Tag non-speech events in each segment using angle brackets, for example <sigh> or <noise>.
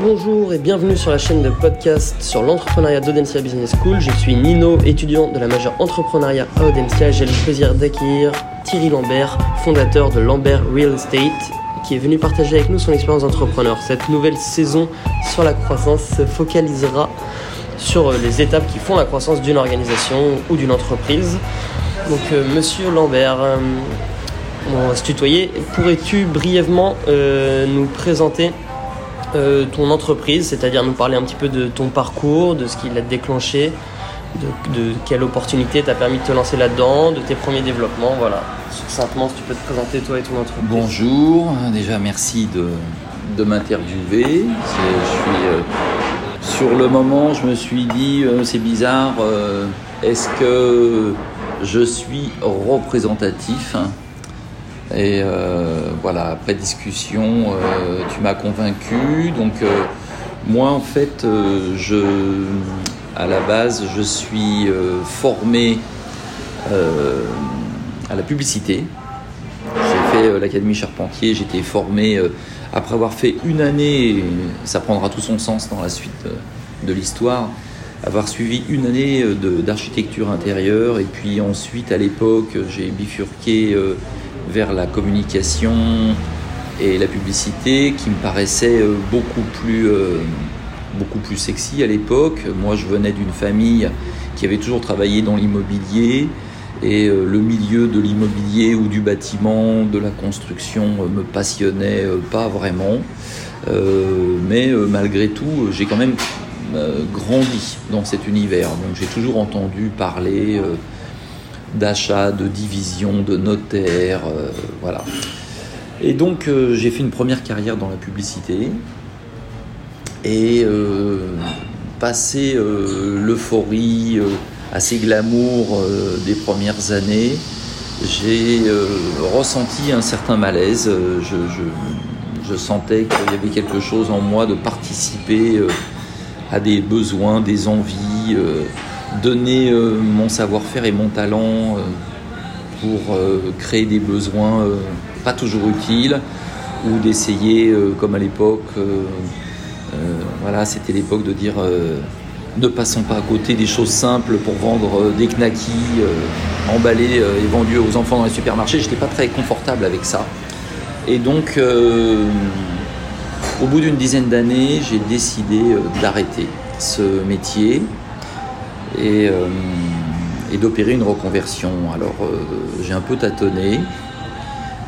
Bonjour et bienvenue sur la chaîne de podcast sur l'entrepreneuriat d'Audencia Business School. Je suis Nino, étudiant de la majeure entrepreneuriat à Audencia et j'ai le plaisir d'accueillir Thierry Lambert, fondateur de Lambert Real Estate, qui est venu partager avec nous son expérience d'entrepreneur. Cette nouvelle saison sur la croissance se focalisera sur les étapes qui font la croissance d'une organisation ou d'une entreprise. Donc, euh, monsieur Lambert, euh, on va se tutoyer. Pourrais-tu brièvement euh, nous présenter euh, ton entreprise, c'est-à-dire nous parler un petit peu de ton parcours, de ce qui l'a déclenché, de, quelle opportunité t'a permis de te lancer là-dedans, de tes premiers développements, voilà. Succinctement, si tu peux te présenter toi et ton entreprise. Bonjour, déjà merci de, de m'interviewer. Euh, sur le moment, je me suis dit euh, c'est bizarre. Est-ce que je suis représentatif Et euh, voilà, après discussion, euh, tu m'as convaincu. Donc euh, moi en fait, je, à la base, je suis formé à la publicité. J'ai fait l'Académie Charpentier, j'ai été formé après avoir fait une année, ça prendra tout son sens dans la suite de l'histoire, avoir suivi une année d'architecture intérieure et puis ensuite à l'époque j'ai bifurqué vers la communication et la publicité qui me paraissait euh, beaucoup plus euh, beaucoup plus sexy à l'époque. Moi je venais d'une famille qui avait toujours travaillé dans l'immobilier et euh, le milieu de l'immobilier ou du bâtiment, de la construction me passionnait pas vraiment. Mais malgré tout, j'ai quand même grandi dans cet univers. Donc j'ai toujours entendu parler d'achat, de division, de notaire, euh, voilà. Et donc euh, j'ai fait une première carrière dans la publicité. Et euh, passé l'euphorie assez glamour des premières années, j'ai ressenti un certain malaise. Je, sentais qu'il y avait quelque chose en moi de participer à des besoins, des envies, donner euh, mon savoir-faire et mon talent euh, pour euh, créer des besoins pas toujours utiles ou d'essayer, comme à l'époque, c'était l'époque de dire ne passons pas à côté des choses simples pour vendre des knackis emballés et vendus aux enfants dans les supermarchés. J'étais pas très confortable avec ça. Et donc, au bout d'une dizaine d'années, j'ai décidé d'arrêter ce métier et, euh, et d'opérer une reconversion. Alors, euh, j'ai un peu tâtonné.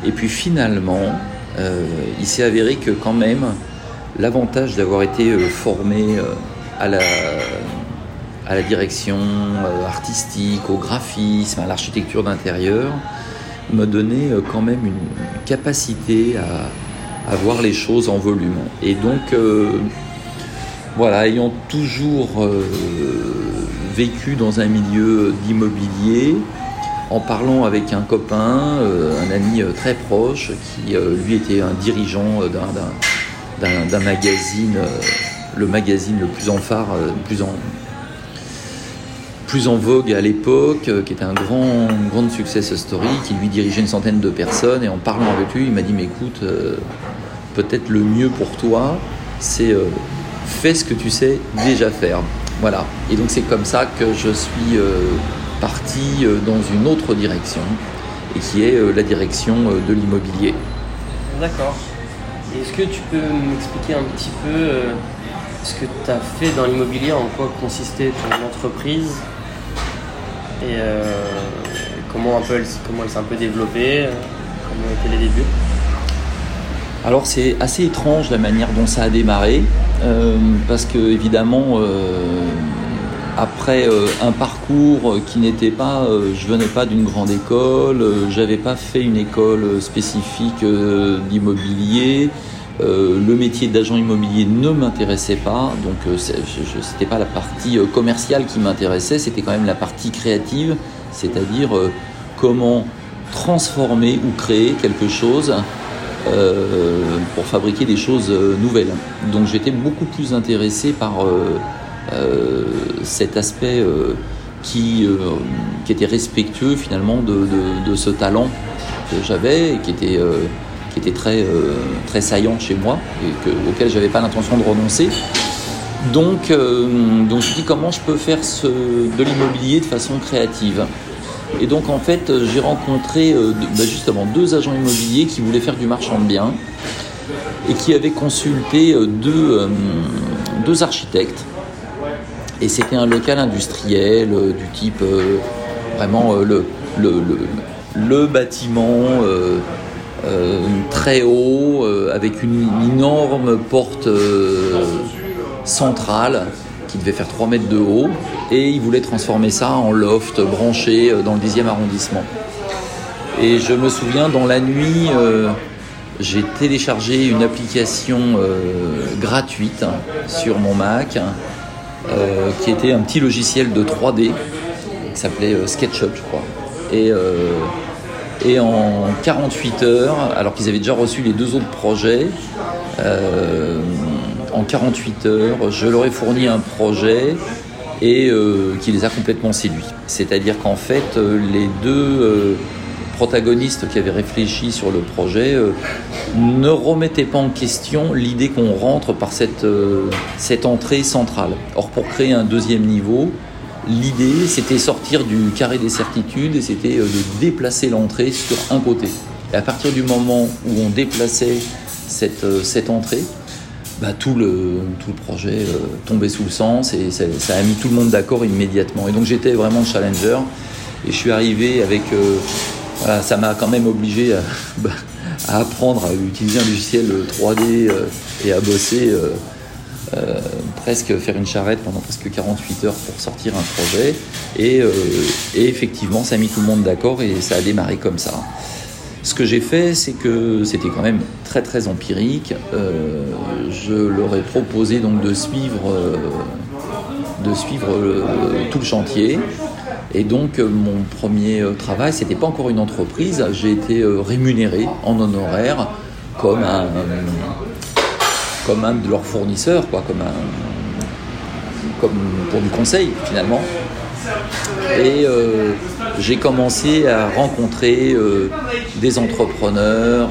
Et puis finalement, euh, il s'est avéré que quand même, l'avantage d'avoir été formé à la, à la direction artistique, au graphisme, à l'architecture d'intérieur, me donnait quand même une capacité à, à voir les choses en volume. Et donc, voilà, ayant toujours vécu dans un milieu d'immobilier, en parlant avec un copain, euh, un ami euh, très proche, qui euh, lui était un dirigeant d'un- magazine, le magazine le plus en phare, plus en, plus en vogue à l'époque, qui était un grand, une grande success story, qui lui dirigeait une centaine de personnes. Et en parlant avec lui, il m'a dit Mais écoute, peut-être le mieux pour toi, c'est fais ce que tu sais déjà faire. Voilà. Et donc c'est comme ça que je suis euh, parti euh, dans une autre direction, et qui est euh, la direction de l'immobilier. D'accord. Est-ce que tu peux m'expliquer un petit peu ce que tu as fait dans l'immobilier, en quoi consistait ton entreprise et euh, comment, un peu elle, comment elle s'est un peu développée, comment étaient les débuts? Alors c'est assez étrange la manière dont ça a démarré, parce que évidemment, euh, après euh, un parcours qui n'était pas, euh, je venais pas d'une grande école, euh, j'avais pas fait une école spécifique euh, d'immobilier. euh, le métier d'agent immobilier ne m'intéressait pas, donc euh, c'était pas la partie euh, commerciale qui m'intéressait, c'était quand même la partie créative, c'est-à-dire euh, comment transformer ou créer quelque chose euh, pour fabriquer des choses euh, nouvelles. Donc j'étais beaucoup plus intéressé par euh, cet aspect qui, était respectueux finalement de, ce talent que j'avais et qui était, très, saillant chez moi et auquel j'avais pas l'intention de renoncer. Donc, je me dit comment je peux faire de l'immobilier de façon créative? Et donc en fait, j'ai rencontré bah, justement deux agents immobiliers qui voulaient faire du marchand de biens et qui avaient consulté deux, deux architectes. Et c'était un local industriel euh, du type euh, vraiment euh, le, le, le, bâtiment très haut avec une, énorme porte centrale qui devait faire 3 mètres de haut et il voulait transformer ça en loft branché dans le 10e arrondissement. Et je me souviens dans la nuit, j'ai téléchargé une application gratuite sur mon Mac euh, qui était un petit logiciel de 3D qui s'appelait euh, SketchUp, je crois. Euh, et en 48 heures, alors qu'ils avaient déjà reçu les deux autres projets, en 48 heures, je leur ai fourni un projet et qui les a complètement séduits. C'est-à-dire qu'en fait, les deux protagonistes qui avaient réfléchi sur le projet euh, ne remettaient pas en question l'idée qu'on rentre par cette, euh, entrée centrale. Or, pour créer un deuxième niveau, l'idée c'était sortir du carré des certitudes et c'était euh, de déplacer l'entrée sur un côté. Et à partir du moment où on déplaçait cette, cette entrée, bah, tout, le, tout le projet tombait sous le sens et ça, a mis tout le monde d'accord immédiatement. Et donc j'étais vraiment challenger et je suis arrivé avec ça m'a quand même obligé <laughs> bah, à, apprendre à utiliser un logiciel 3D euh, et à bosser, euh, euh, presque faire une charrette pendant presque 48 heures pour sortir un projet. Et, effectivement, ça a mis tout le monde d'accord et ça a démarré comme ça. Ce que j'ai fait, c'est que c'était quand même très très empirique. je leur ai proposé donc de suivre, de suivre tout le chantier. Et donc euh, mon premier euh, travail, c'était pas encore une entreprise, j'ai été euh, rémunéré en honoraire comme un, comme un de leurs fournisseurs, quoi, comme, un, comme pour du conseil finalement. Et j'ai commencé à rencontrer des entrepreneurs,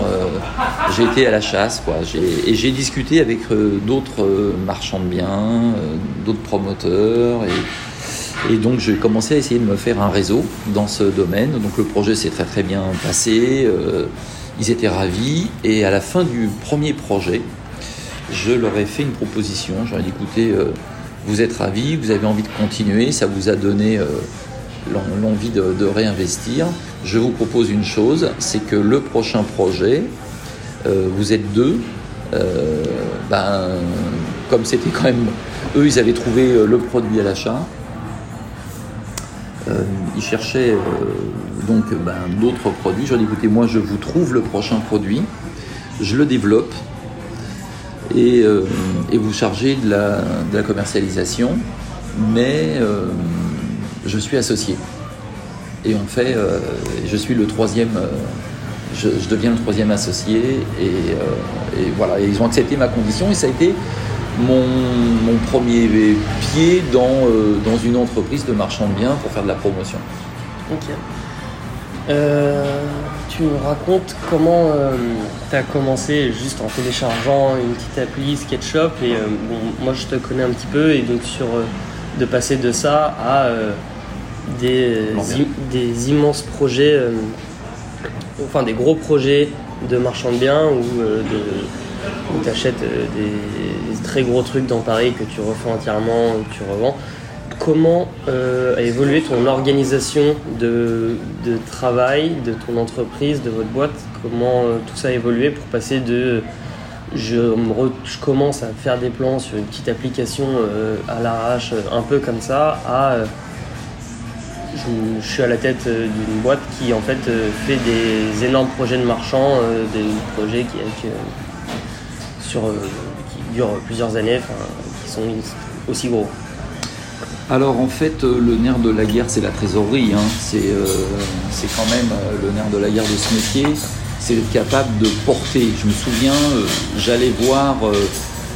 j'ai été à la chasse, quoi, et j'ai discuté avec d'autres marchands de biens, d'autres promoteurs. Et, et donc j'ai commencé à essayer de me faire un réseau dans ce domaine. Donc le projet s'est très très bien passé, euh, ils étaient ravis. Et à la fin du premier projet, je leur ai fait une proposition. J'aurais dit écoutez, euh, vous êtes ravis, vous avez envie de continuer, ça vous a donné euh, l'envie de, réinvestir. Je vous propose une chose, c'est que le prochain projet, vous êtes deux. ben, comme c'était quand même eux, ils avaient trouvé le produit à l'achat euh, il cherchait euh, donc ben, d'autres produits. Je lui ai dit écoutez, moi je vous trouve le prochain produit, je le développe et, euh, vous chargez de la, commercialisation, mais je suis associé. Et on fait, je suis le troisième, je, deviens le troisième associé et, et, voilà. Et ils ont accepté ma condition et ça a été mon, premier pied dans, euh, dans une entreprise de marchand de biens pour faire de la promotion. Ok. Euh, tu me racontes comment euh, tu as commencé juste en téléchargeant une petite appli SketchUp et bon, moi je te connais un petit peu et donc sur de passer de ça à des, des immenses projets, enfin des gros projets de marchand de biens ou de où tu achètes euh, des, très gros trucs dans Paris que tu refais entièrement, que tu revends. Comment euh, a évolué ton organisation de, travail, de ton entreprise, de votre boîte? Comment euh, tout ça a évolué pour passer de je, commence à faire des plans sur une petite application à l'arrache, un peu comme ça, à je, suis à la tête d'une boîte qui en fait fait des énormes projets de marchands, des projets euh, qui durent plusieurs années, qui sont aussi gros alors en fait, euh, le nerf de la guerre, c'est la trésorerie. Hein. Euh, c'est quand même le nerf de la guerre de ce métier. C'est être capable de porter. Je me souviens, j'allais voir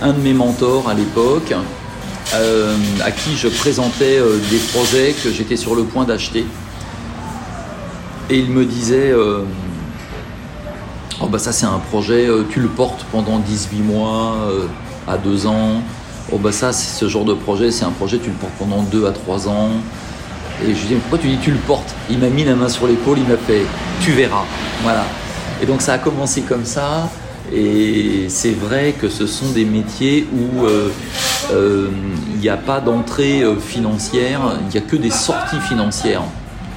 un de mes mentors à l'époque, à qui je présentais des projets que j'étais sur le point d'acheter. Et il me disait, Oh bah ça c'est un projet, tu le portes pendant 18 mois à 2 ans. Oh bah ça c'est ce genre de projet, c'est un projet tu le portes pendant 2 à 3 ans. Et je lui dis pourquoi tu dis tu le portes? Il m'a mis la main sur l'épaule, il m'a fait tu verras. Voilà. Et donc ça a commencé comme ça. Et c'est vrai que ce sont des métiers où euh, euh, il n'y a pas d'entrée euh, financière, il n'y a que des sorties financières.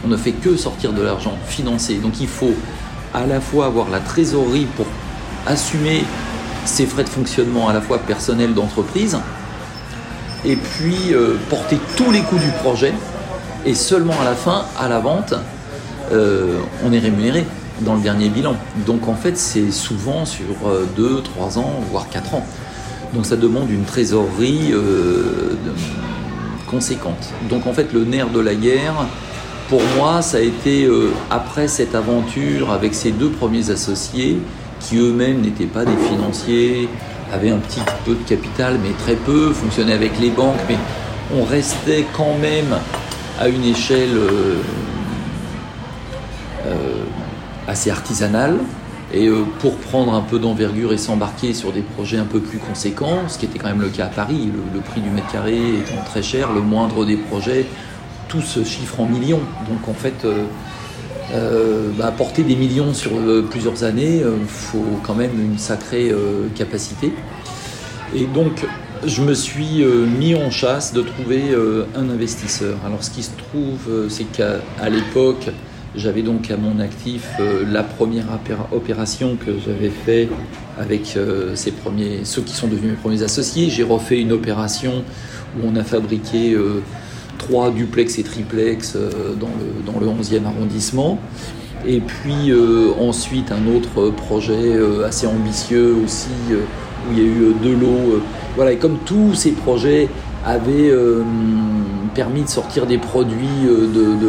On ne fait que sortir de l'argent financé. Donc il faut à la fois avoir la trésorerie pour assumer ses frais de fonctionnement à la fois personnels d'entreprise et puis porter tous les coûts du projet et seulement à la fin, à la vente, on est rémunéré dans le dernier bilan. Donc en fait, c'est souvent sur 2, euh, 3 ans, voire 4 ans. Donc ça demande une trésorerie euh, conséquente. Donc en fait, le nerf de la guerre, pour moi, ça a été euh, après cette aventure avec ces deux premiers associés, qui eux-mêmes n'étaient pas des financiers, avaient un petit peu de capital, mais très peu, fonctionnaient avec les banques, mais on restait quand même à une échelle assez artisanale. Et euh, pour prendre un peu d'envergure et s'embarquer sur des projets un peu plus conséquents, ce qui était quand même le cas à Paris, le, prix du mètre carré étant très cher, le moindre des projets, tout se chiffre en millions. Donc en fait, euh, euh, bah, porter des millions sur plusieurs années, il faut quand même une sacrée capacité. Et donc je me suis mis en chasse de trouver un investisseur. Alors ce qui se trouve, c'est qu'à l'époque, j'avais donc à mon actif euh, la première opération que j'avais fait avec euh, ces premiers, ceux qui sont devenus mes premiers associés. J'ai refait une opération où on a fabriqué euh, trois duplex et triplex dans, le, dans le 11e arrondissement. Et puis ensuite un autre projet assez ambitieux aussi où il y a eu de l'eau. voilà, et comme tous ces projets avaient permis de sortir des produits euh,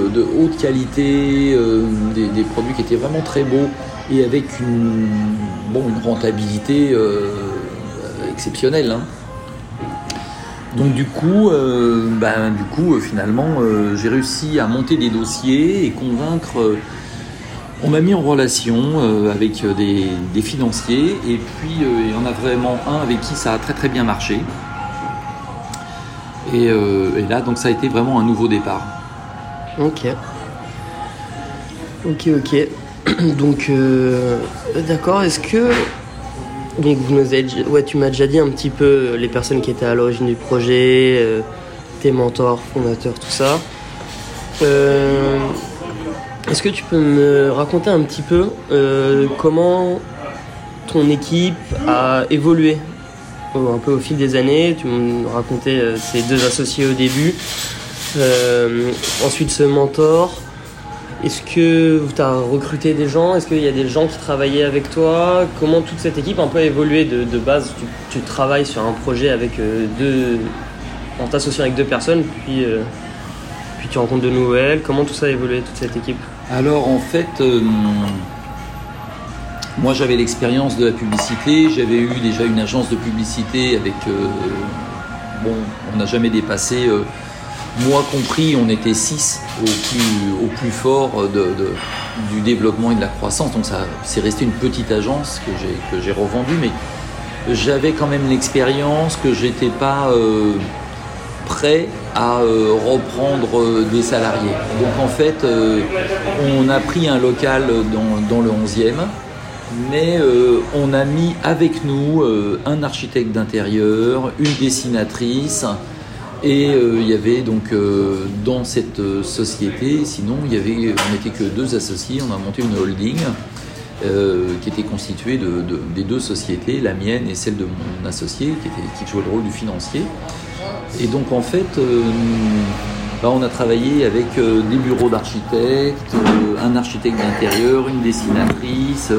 de, haute qualité, euh, des, produits qui étaient vraiment très beaux et avec une, bon, une rentabilité euh, exceptionnelle. Hein. Donc du coup, ben, du coup finalement, j'ai réussi à monter des dossiers et convaincre. on m'a mis en relation avec des, des, financiers et puis il y en a vraiment un avec qui ça a très très bien marché. Euh, et, là, donc ça a été vraiment un nouveau départ. Ok. Ok, ok. <clears throat> donc, euh, d'accord, est-ce que. Donc, ouais, tu m'as déjà dit un petit peu les personnes qui étaient à l'origine du projet, euh, tes mentors, fondateurs, tout ça. est-ce que tu peux me raconter un petit peu comment ton équipe a évolué un peu au fil des années? Tu me racontais euh, ces deux associés au début. Euh, ensuite, ce mentor. Est-ce que tu as recruté des gens? Est-ce qu'il y a des gens qui travaillaient avec toi? Comment toute cette équipe a un peu évolué de, base? Tu, travailles sur un projet avec euh, deux. en t'associant avec deux personnes, puis, puis tu rencontres de nouvelles. Comment tout ça a évolué, toute cette équipe? Alors en fait. Moi, j'avais l'expérience de la publicité. J'avais eu déjà une agence de publicité avec. Euh, bon, on n'a jamais dépassé. Euh, moi compris, on était six au plus, fort du développement et de la croissance. Donc, ça, c'est resté une petite agence que j'ai, revendue. Mais j'avais quand même l'expérience que j'étais pas. Euh, prêt à reprendre des salariés. Donc en fait, on a pris un local dans, dans le 11e mais euh, on a mis avec nous euh, un architecte d'intérieur, une dessinatrice, et euh, il y avait donc dans cette société, sinon y avait, on n'était que deux associés, on a monté une holding qui était constituée de, des deux sociétés, la mienne et celle de mon associé, qui, était, qui jouait le rôle du financier. Et donc en fait, bah, on a travaillé avec des bureaux d'architectes, un architecte d'intérieur, une dessinatrice,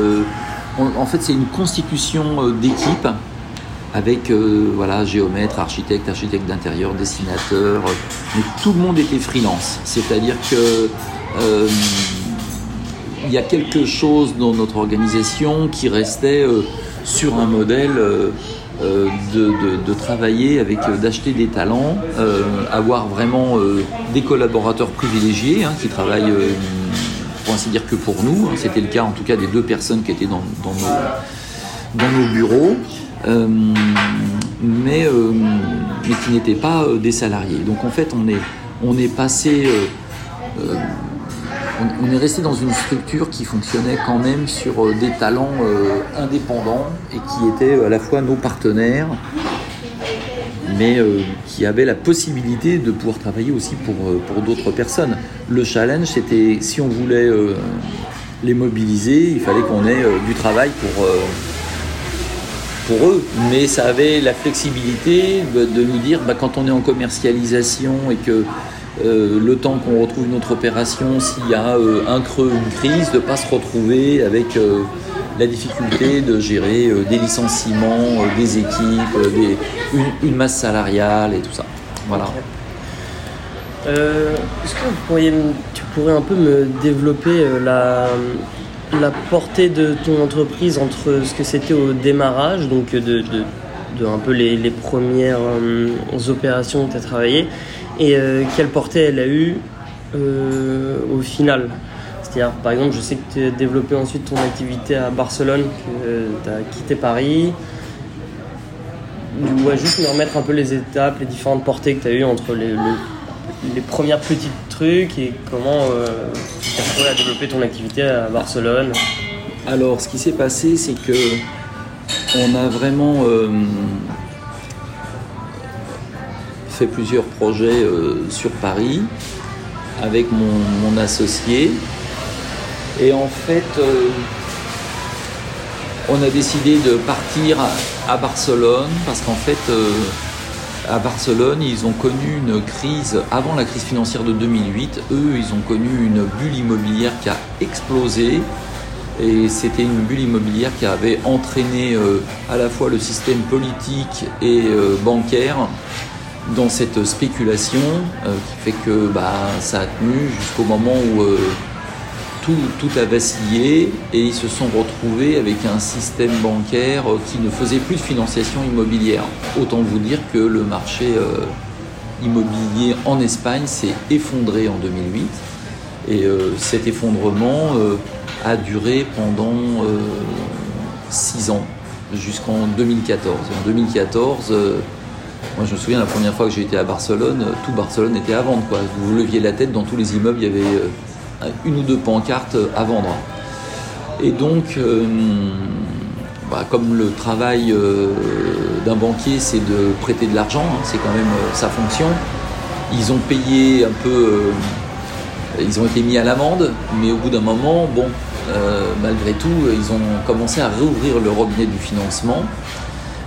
en fait, c'est une constitution euh, d'équipe avec euh, voilà, géomètre, architecte, architecte d'intérieur, dessinateur, mais tout le monde était freelance. C'est-à-dire que euh, y a quelque chose dans notre organisation qui restait sur un modèle de, travailler avec, d'acheter des talents, avoir vraiment des collaborateurs privilégiés hein, qui travaillent pour ainsi dire que pour nous. Hein. C'était le cas en tout cas des deux personnes qui étaient dans nos, bureaux, mais, mais qui n'étaient pas des salariés. Donc en fait, on est, passé on, est resté dans une structure qui fonctionnait quand même sur euh, des talents euh, indépendants et qui étaient à la fois nos partenaires, mais euh, qui avaient la possibilité de pouvoir travailler aussi pour, pour d'autres personnes. Le challenge, c'était si on voulait les mobiliser, il fallait qu'on ait du travail pour, pour eux. Mais ça avait la flexibilité de, nous dire, bah, quand on est en commercialisation et que euh, le temps qu'on retrouve notre opération, s'il y a euh, un creux, une crise, de ne pas se retrouver avec euh, la difficulté de gérer des licenciements, des équipes, une, masse salariale et tout ça. Voilà. Est-ce que tu pourrais un peu me développer la, la portée de ton entreprise entre ce que c'était au démarrage, donc de, de, un peu les, les premières opérations que tu as travaillées, et euh, quelle portée elle a eu euh, au final. C'est-à-dire, par exemple, je sais que tu as développé ensuite ton activité à Barcelone, que tu as quitté Paris. Ouais, juste me remettre un peu les étapes, les différentes portées que tu as eues entre les, les, premières petites trucs et comment euh, tu as trouvé développer ton activité à Barcelone? Alors, ce qui s'est passé, c'est que on a vraiment fait plusieurs projets euh, sur Paris avec mon, associé. Et en fait, euh, on a décidé de partir à Barcelone parce qu'en fait, euh, à Barcelone, ils ont connu une crise, avant la crise financière de 2008, eux, ils ont connu une bulle immobilière qui a explosé. Et c'était une bulle immobilière qui avait entraîné à la fois le système politique et bancaire dans cette spéculation euh, qui fait que bah, ça a tenu jusqu'au moment où euh, tout, a vacillé et ils se sont retrouvés avec un système bancaire euh, qui ne faisait plus de financiation immobilière. Autant vous dire que le marché immobilier en Espagne s'est effondré en 2008 et cet effondrement a duré pendant six ans jusqu'en 2014. En 2014, moi, je me souviens la première fois que j'ai été à Barcelone, tout Barcelone était à vendre. Vous leviez la tête, dans tous les immeubles, il y avait euh, une ou deux pancartes à vendre. Et donc, euh, bah, comme le travail euh, d'un banquier, c'est de prêter de l'argent, hein, c'est quand même sa fonction, ils ont payé un peu, ils ont été mis à l'amende, mais au bout d'un moment, bon, malgré tout, ils ont commencé à réouvrir le robinet du financement.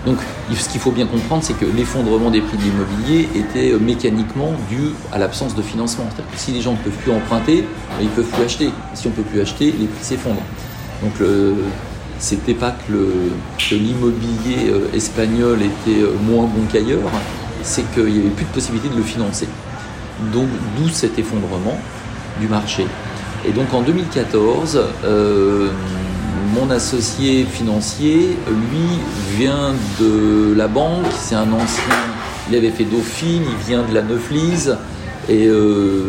Donc ce qu'il faut bien comprendre, c'est que l'effondrement des prix de l'immobilier était euh, mécaniquement dû à l'absence de financement. Que si les gens ne peuvent plus emprunter, ben, ils ne peuvent plus acheter. Si on ne peut plus acheter, les prix s'effondrent. Donc c'était pas que l'immobilier euh, espagnol était euh, moins bon qu'ailleurs, c'est qu'il n'y avait plus de possibilité de le financer. Donc d'où cet effondrement du marché. Et donc en 2014, mon associé financier, lui, vient de la banque, c'est un ancien, il avait fait Dauphine, il vient de la Neuflise, et euh,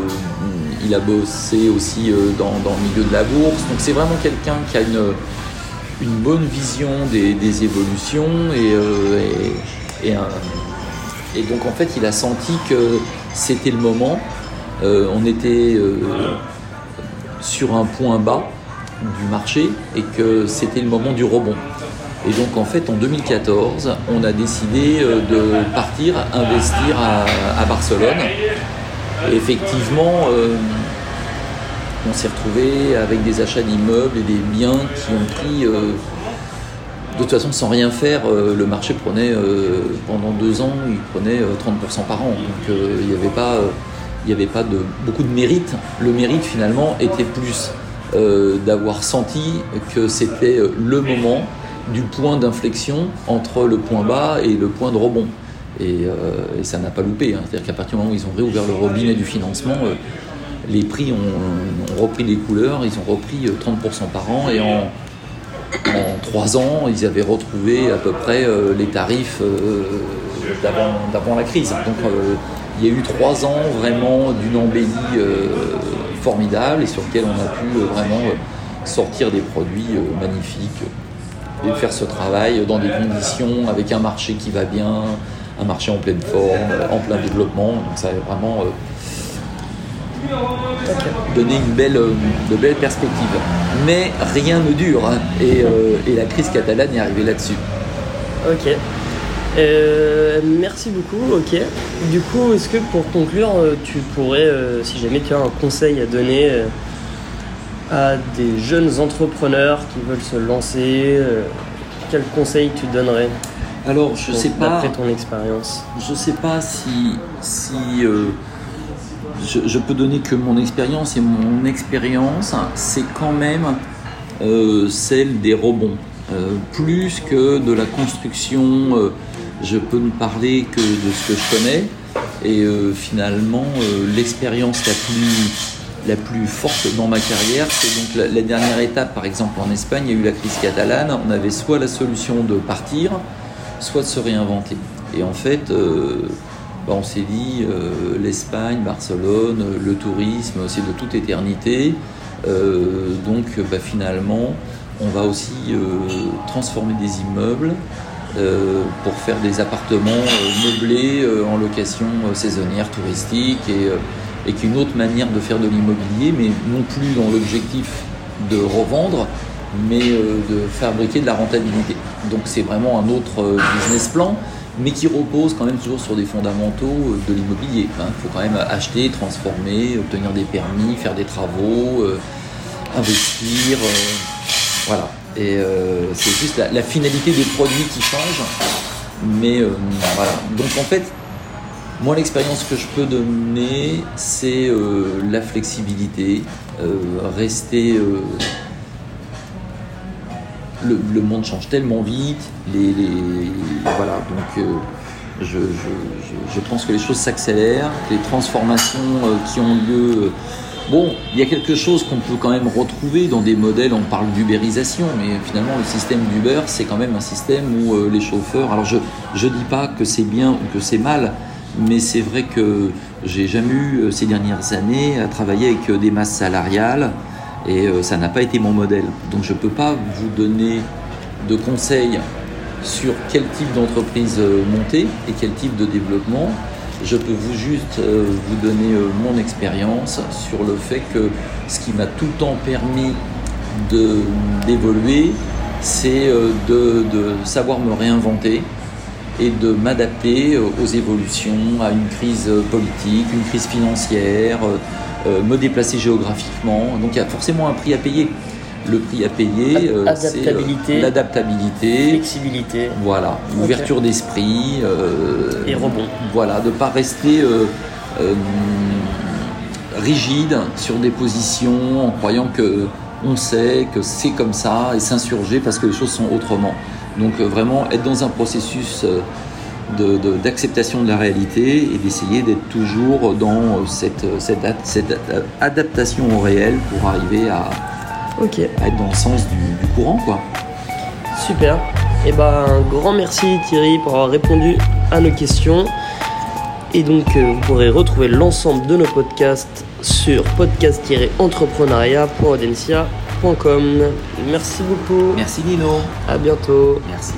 il a bossé aussi euh, dans, le milieu de la bourse. Donc c'est vraiment quelqu'un qui a une, bonne vision des, évolutions, euh, et, donc en fait il a senti que c'était le moment. on était sur un point bas du marché et que c'était le moment du rebond. Et donc en fait en 2014, on a décidé euh, de partir investir à, Barcelone. Et effectivement, euh, on s'est retrouvé avec des achats d'immeubles et des biens qui ont pris, euh, de toute façon sans rien faire, le marché prenait pendant deux ans, il prenait 30% par an. Donc il n'y avait pas, il avait pas de, beaucoup de mérite. Le mérite finalement était plus euh, d'avoir senti que c'était euh, le moment du point d'inflexion entre le point bas et le point de rebond. Et, euh, ça n'a pas loupé. Hein. C'est-à-dire qu'à partir du moment où ils ont réouvert le robinet du financement, les prix ont, repris les couleurs, ils ont repris 30% par an et en, en 3 ans, ils avaient retrouvé à peu près les tarifs d'avant la crise. Donc il y a eu 3 ans vraiment d'une embellie et sur lesquels on a pu vraiment sortir des produits magnifiques et faire ce travail dans des conditions avec un marché qui va bien, un marché en pleine forme, en plein développement. Donc ça a vraiment donné une belle, de belles perspectives. Mais rien ne dure hein. et, et, la crise catalane est arrivée là-dessus. Ok. Euh, merci beaucoup, ok. Du coup, est-ce que pour conclure, euh, tu pourrais, euh, si jamais tu as un conseil à donner à des jeunes entrepreneurs qui veulent se lancer, quel conseil tu donnerais Alors, je sais pas. Après ton expérience. Je sais pas si. si je, je, peux donner que mon expérience, et mon expérience, c'est quand même celle des rebonds. plus que de la construction je peux ne parler que de ce que je connais. Et euh, finalement, euh, l'expérience la plus, la plus forte dans ma carrière, c'est donc la, dernière étape, par exemple en Espagne, il y a eu la crise catalane, on avait soit la solution de partir, soit de se réinventer. Et en fait, euh, bah, on s'est dit, l'Espagne, Barcelone, le tourisme, c'est de toute éternité. donc bah, finalement, on va aussi transformer des immeubles euh, pour faire des appartements euh, meublés euh, en location saisonnière, touristique, et, et qu'une autre manière de faire de l'immobilier, mais non plus dans l'objectif de revendre, mais de fabriquer de la rentabilité. Donc c'est vraiment un autre business plan, mais qui repose quand même toujours sur des fondamentaux de l'immobilier. Il hein. faut quand même acheter, transformer, obtenir des permis, faire des travaux, investir. voilà. Euh, c'est juste la, finalité des produits qui change. Mais euh, voilà. Donc en fait, moi l'expérience que je peux donner, c'est euh, la flexibilité, rester. Le, monde change tellement vite. Les, voilà. Donc je, je, pense que les choses s'accélèrent, les transformations qui ont lieu Bon, il y a quelque chose qu'on peut quand même retrouver dans des modèles, on parle d'ubérisation, mais finalement le système d'Uber, c'est quand même un système où euh, les chauffeurs, alors je ne dis pas que c'est bien ou que c'est mal, mais c'est vrai que j'ai jamais eu euh, ces dernières années à travailler avec euh, des masses salariales et ça n'a pas été mon modèle. Donc je ne peux pas vous donner de conseils sur quel type d'entreprise monter et quel type de développement je peux vous juste euh, vous donner euh, mon expérience sur le fait que ce qui m'a tout le temps permis d'évoluer, c'est euh, de, savoir me réinventer et de m'adapter aux évolutions, à une crise politique, une crise financière, me déplacer géographiquement. Donc il y a forcément un prix à payer le prix à payer, euh, c'est euh, l'adaptabilité, flexibilité, voilà, ouverture d'esprit euh, et rebond. Voilà, de pas rester rigide sur des positions en croyant que on sait que c'est comme ça et s'insurger parce que les choses sont autrement. Donc vraiment être dans un processus d'acceptation de, la réalité et d'essayer d'être toujours dans cette, cette, cette, adaptation au réel pour arriver à, Ok. être dans le sens du, courant, quoi. Super. Et eh ben, un grand merci Thierry pour avoir répondu à nos questions. Et donc, euh, vous pourrez retrouver l'ensemble de nos podcasts sur podcast-entrepreneuriat.audencia.com. Merci beaucoup. Merci Nino. À bientôt. Merci.